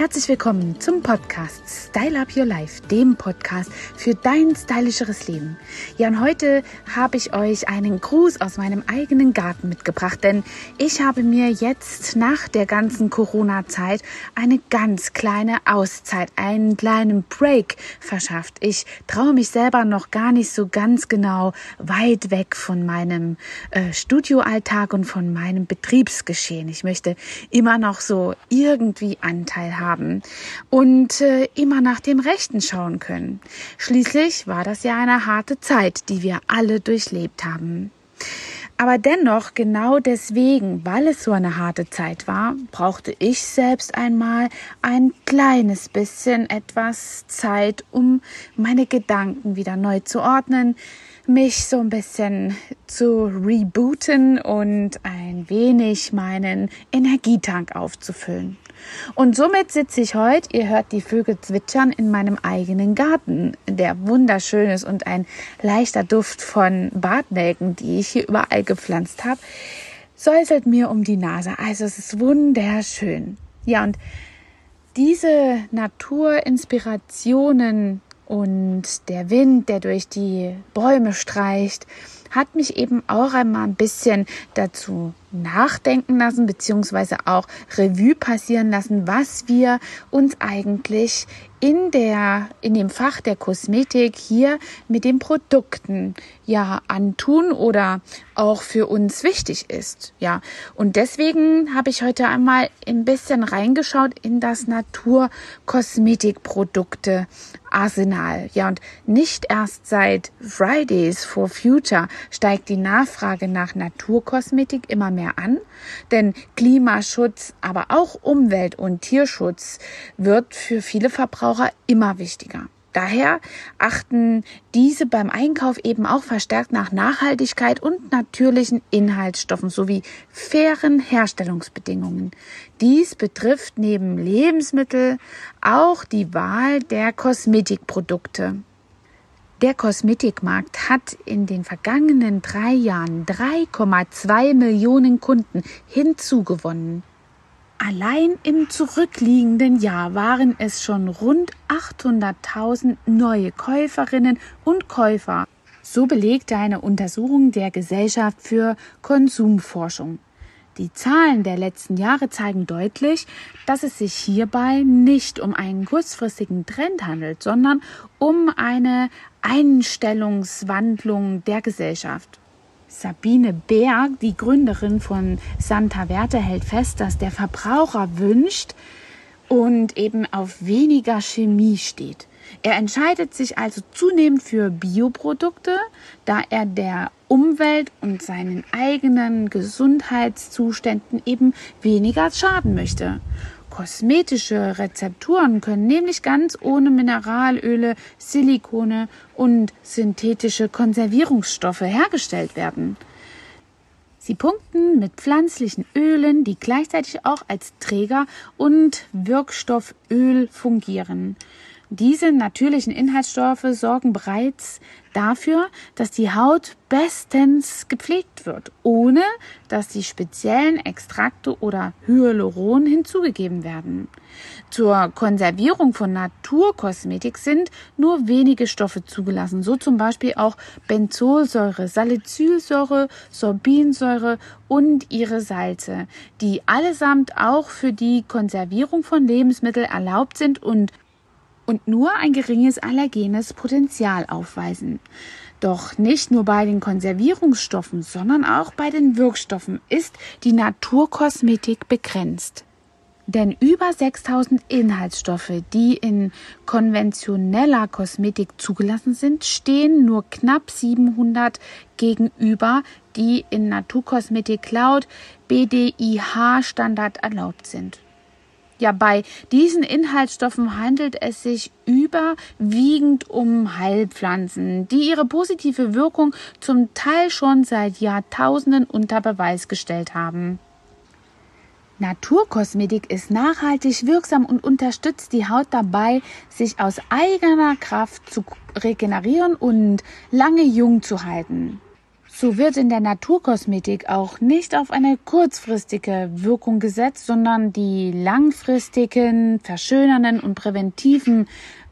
Herzlich willkommen zum Podcast Style Up Your Life, dem Podcast für dein stylischeres Leben. Ja, und heute habe ich euch einen Gruß aus meinem eigenen Garten mitgebracht, denn ich habe mir jetzt nach der ganzen Corona-Zeit eine ganz kleine Auszeit, einen kleinen Break verschafft. Ich traue mich selber noch gar nicht so ganz genau weit weg von meinem äh, Studioalltag und von meinem Betriebsgeschehen. Ich möchte immer noch so irgendwie Anteil haben haben und äh, immer nach dem Rechten schauen können. Schließlich war das ja eine harte Zeit, die wir alle durchlebt haben. Aber dennoch, genau deswegen, weil es so eine harte Zeit war, brauchte ich selbst einmal ein kleines bisschen etwas Zeit, um meine Gedanken wieder neu zu ordnen, mich so ein bisschen zu rebooten und ein wenig meinen Energietank aufzufüllen. Und somit sitze ich heute, ihr hört die Vögel zwitschern, in meinem eigenen Garten, der wunderschön ist und ein leichter Duft von Bartnelken, die ich hier überall gepflanzt habe, säuselt mir um die Nase. Also es ist wunderschön. Ja, und diese Naturinspirationen und der Wind, der durch die Bäume streicht, hat mich eben auch einmal ein bisschen dazu nachdenken lassen, beziehungsweise auch Revue passieren lassen, was wir uns eigentlich in der, in dem Fach der Kosmetik hier mit den Produkten ja antun oder auch für uns wichtig ist. Ja. Und deswegen habe ich heute einmal ein bisschen reingeschaut in das Naturkosmetikprodukte Arsenal. Ja. Und nicht erst seit Fridays for Future steigt die Nachfrage nach Naturkosmetik immer mehr an, denn Klimaschutz, aber auch Umwelt- und Tierschutz wird für viele Verbraucher immer wichtiger. Daher achten diese beim Einkauf eben auch verstärkt nach Nachhaltigkeit und natürlichen Inhaltsstoffen sowie fairen Herstellungsbedingungen. Dies betrifft neben Lebensmittel auch die Wahl der Kosmetikprodukte. Der Kosmetikmarkt hat in den vergangenen drei Jahren 3,2 Millionen Kunden hinzugewonnen. Allein im zurückliegenden Jahr waren es schon rund 800.000 neue Käuferinnen und Käufer. So belegte eine Untersuchung der Gesellschaft für Konsumforschung. Die Zahlen der letzten Jahre zeigen deutlich, dass es sich hierbei nicht um einen kurzfristigen Trend handelt, sondern um eine Einstellungswandlung der Gesellschaft. Sabine Berg, die Gründerin von Santa Werte, hält fest, dass der Verbraucher wünscht und eben auf weniger Chemie steht. Er entscheidet sich also zunehmend für Bioprodukte, da er der Umwelt und seinen eigenen Gesundheitszuständen eben weniger schaden möchte. Kosmetische Rezepturen können nämlich ganz ohne Mineralöle, Silikone und synthetische Konservierungsstoffe hergestellt werden. Sie punkten mit pflanzlichen Ölen, die gleichzeitig auch als Träger und Wirkstofföl fungieren. Diese natürlichen Inhaltsstoffe sorgen bereits dafür, dass die Haut bestens gepflegt wird, ohne dass die speziellen Extrakte oder Hyaluron hinzugegeben werden. Zur Konservierung von Naturkosmetik sind nur wenige Stoffe zugelassen, so zum Beispiel auch Benzolsäure, Salicylsäure, Sorbinsäure und ihre Salze, die allesamt auch für die Konservierung von Lebensmitteln erlaubt sind und und nur ein geringes allergenes Potenzial aufweisen. Doch nicht nur bei den Konservierungsstoffen, sondern auch bei den Wirkstoffen ist die Naturkosmetik begrenzt. Denn über 6000 Inhaltsstoffe, die in konventioneller Kosmetik zugelassen sind, stehen nur knapp 700 gegenüber, die in Naturkosmetik laut BDIH Standard erlaubt sind. Ja, bei diesen Inhaltsstoffen handelt es sich überwiegend um Heilpflanzen, die ihre positive Wirkung zum Teil schon seit Jahrtausenden unter Beweis gestellt haben. Naturkosmetik ist nachhaltig wirksam und unterstützt die Haut dabei, sich aus eigener Kraft zu regenerieren und lange jung zu halten. So wird in der Naturkosmetik auch nicht auf eine kurzfristige Wirkung gesetzt, sondern die langfristigen, verschönernden und präventiven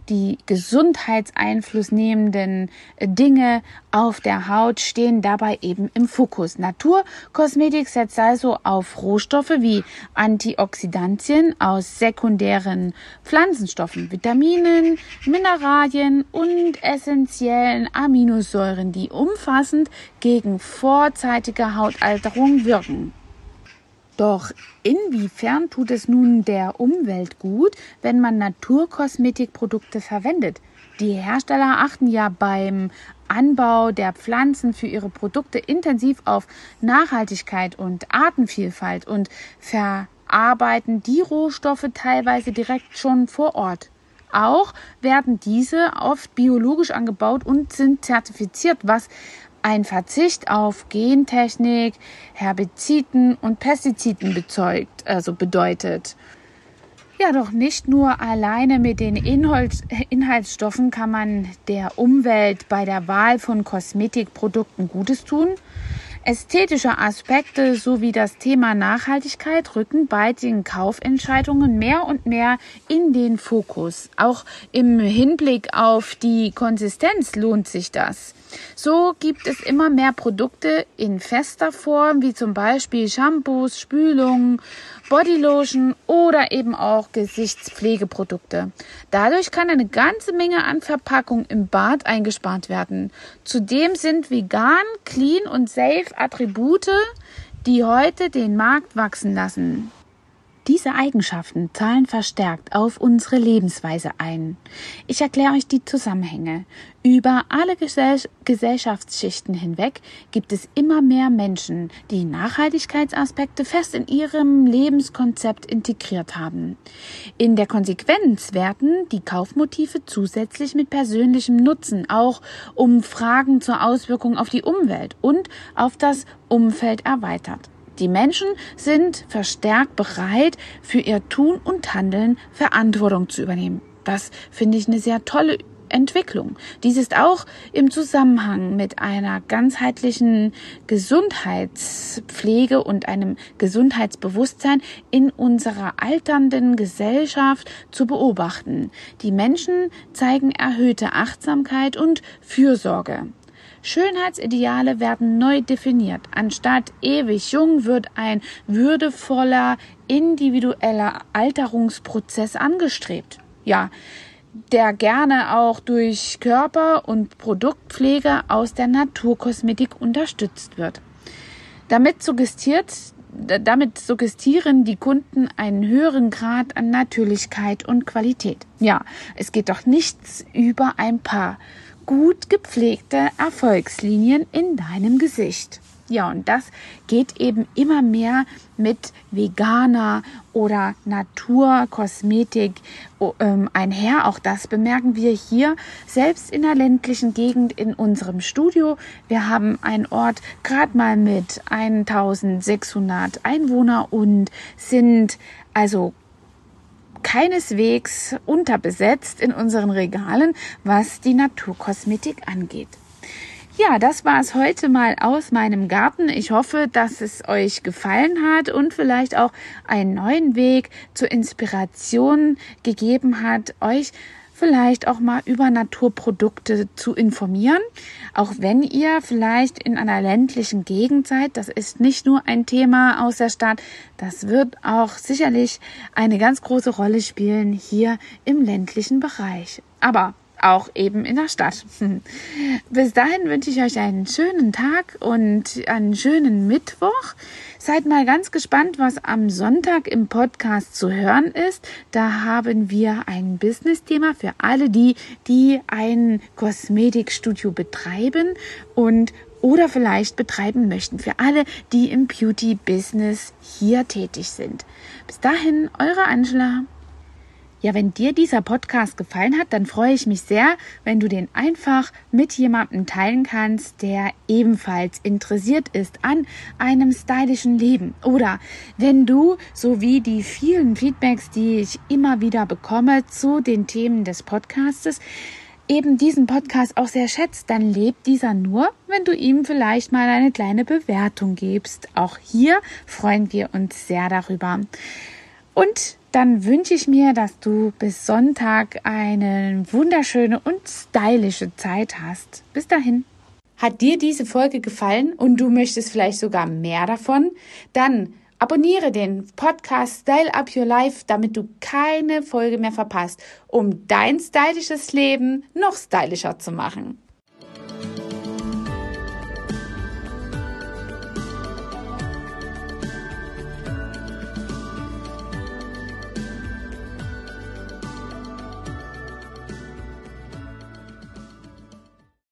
die Gesundheitseinfluss nehmenden Dinge auf der Haut stehen dabei eben im Fokus. Naturkosmetik setzt also auf Rohstoffe wie Antioxidantien aus sekundären Pflanzenstoffen, Vitaminen, Mineralien und essentiellen Aminosäuren, die umfassend gegen vorzeitige Hautalterung wirken. Doch inwiefern tut es nun der Umwelt gut, wenn man Naturkosmetikprodukte verwendet? Die Hersteller achten ja beim Anbau der Pflanzen für ihre Produkte intensiv auf Nachhaltigkeit und Artenvielfalt und verarbeiten die Rohstoffe teilweise direkt schon vor Ort. Auch werden diese oft biologisch angebaut und sind zertifiziert, was ein Verzicht auf Gentechnik, Herbiziden und Pestiziden bezeugt, also bedeutet. Ja, doch nicht nur alleine mit den Inhaltsstoffen kann man der Umwelt bei der Wahl von Kosmetikprodukten Gutes tun. Ästhetische Aspekte sowie das Thema Nachhaltigkeit rücken bei den Kaufentscheidungen mehr und mehr in den Fokus. Auch im Hinblick auf die Konsistenz lohnt sich das. So gibt es immer mehr Produkte in fester Form, wie zum Beispiel Shampoos, Spülungen, Bodylotion oder eben auch Gesichtspflegeprodukte. Dadurch kann eine ganze Menge an Verpackung im Bad eingespart werden. Zudem sind vegan, clean und safe Attribute, die heute den Markt wachsen lassen. Diese Eigenschaften zahlen verstärkt auf unsere Lebensweise ein. Ich erkläre euch die Zusammenhänge. Über alle Gesell Gesellschaftsschichten hinweg gibt es immer mehr Menschen, die Nachhaltigkeitsaspekte fest in ihrem Lebenskonzept integriert haben. In der Konsequenz werden die Kaufmotive zusätzlich mit persönlichem Nutzen auch um Fragen zur Auswirkung auf die Umwelt und auf das Umfeld erweitert. Die Menschen sind verstärkt bereit, für ihr Tun und Handeln Verantwortung zu übernehmen. Das finde ich eine sehr tolle Entwicklung. Dies ist auch im Zusammenhang mit einer ganzheitlichen Gesundheitspflege und einem Gesundheitsbewusstsein in unserer alternden Gesellschaft zu beobachten. Die Menschen zeigen erhöhte Achtsamkeit und Fürsorge. Schönheitsideale werden neu definiert. Anstatt ewig jung wird ein würdevoller, individueller Alterungsprozess angestrebt. Ja, der gerne auch durch Körper- und Produktpflege aus der Naturkosmetik unterstützt wird. Damit suggestiert damit suggestieren die Kunden einen höheren Grad an Natürlichkeit und Qualität. Ja, es geht doch nichts über ein paar gut gepflegte Erfolgslinien in deinem Gesicht. Ja, und das geht eben immer mehr mit veganer oder Naturkosmetik ähm, einher. Auch das bemerken wir hier selbst in der ländlichen Gegend in unserem Studio. Wir haben einen Ort gerade mal mit 1600 Einwohner und sind also keineswegs unterbesetzt in unseren Regalen, was die Naturkosmetik angeht. Ja, das war es heute mal aus meinem Garten. Ich hoffe, dass es euch gefallen hat und vielleicht auch einen neuen Weg zur Inspiration gegeben hat, euch vielleicht auch mal über Naturprodukte zu informieren. Auch wenn ihr vielleicht in einer ländlichen Gegend seid, das ist nicht nur ein Thema aus der Stadt, das wird auch sicherlich eine ganz große Rolle spielen hier im ländlichen Bereich. Aber auch eben in der Stadt. Bis dahin wünsche ich euch einen schönen Tag und einen schönen Mittwoch. Seid mal ganz gespannt, was am Sonntag im Podcast zu hören ist. Da haben wir ein Business-Thema für alle die, die ein Kosmetikstudio betreiben und oder vielleicht betreiben möchten. Für alle, die im Beauty-Business hier tätig sind. Bis dahin, eure Angela. Ja, wenn dir dieser Podcast gefallen hat, dann freue ich mich sehr, wenn du den einfach mit jemandem teilen kannst, der ebenfalls interessiert ist an einem stylischen Leben. Oder wenn du, so wie die vielen Feedbacks, die ich immer wieder bekomme zu den Themen des Podcastes, eben diesen Podcast auch sehr schätzt, dann lebt dieser nur, wenn du ihm vielleicht mal eine kleine Bewertung gibst. Auch hier freuen wir uns sehr darüber. Und dann wünsche ich mir, dass du bis Sonntag eine wunderschöne und stylische Zeit hast. Bis dahin. Hat dir diese Folge gefallen und du möchtest vielleicht sogar mehr davon? Dann abonniere den Podcast Style Up Your Life, damit du keine Folge mehr verpasst, um dein stylisches Leben noch stylischer zu machen.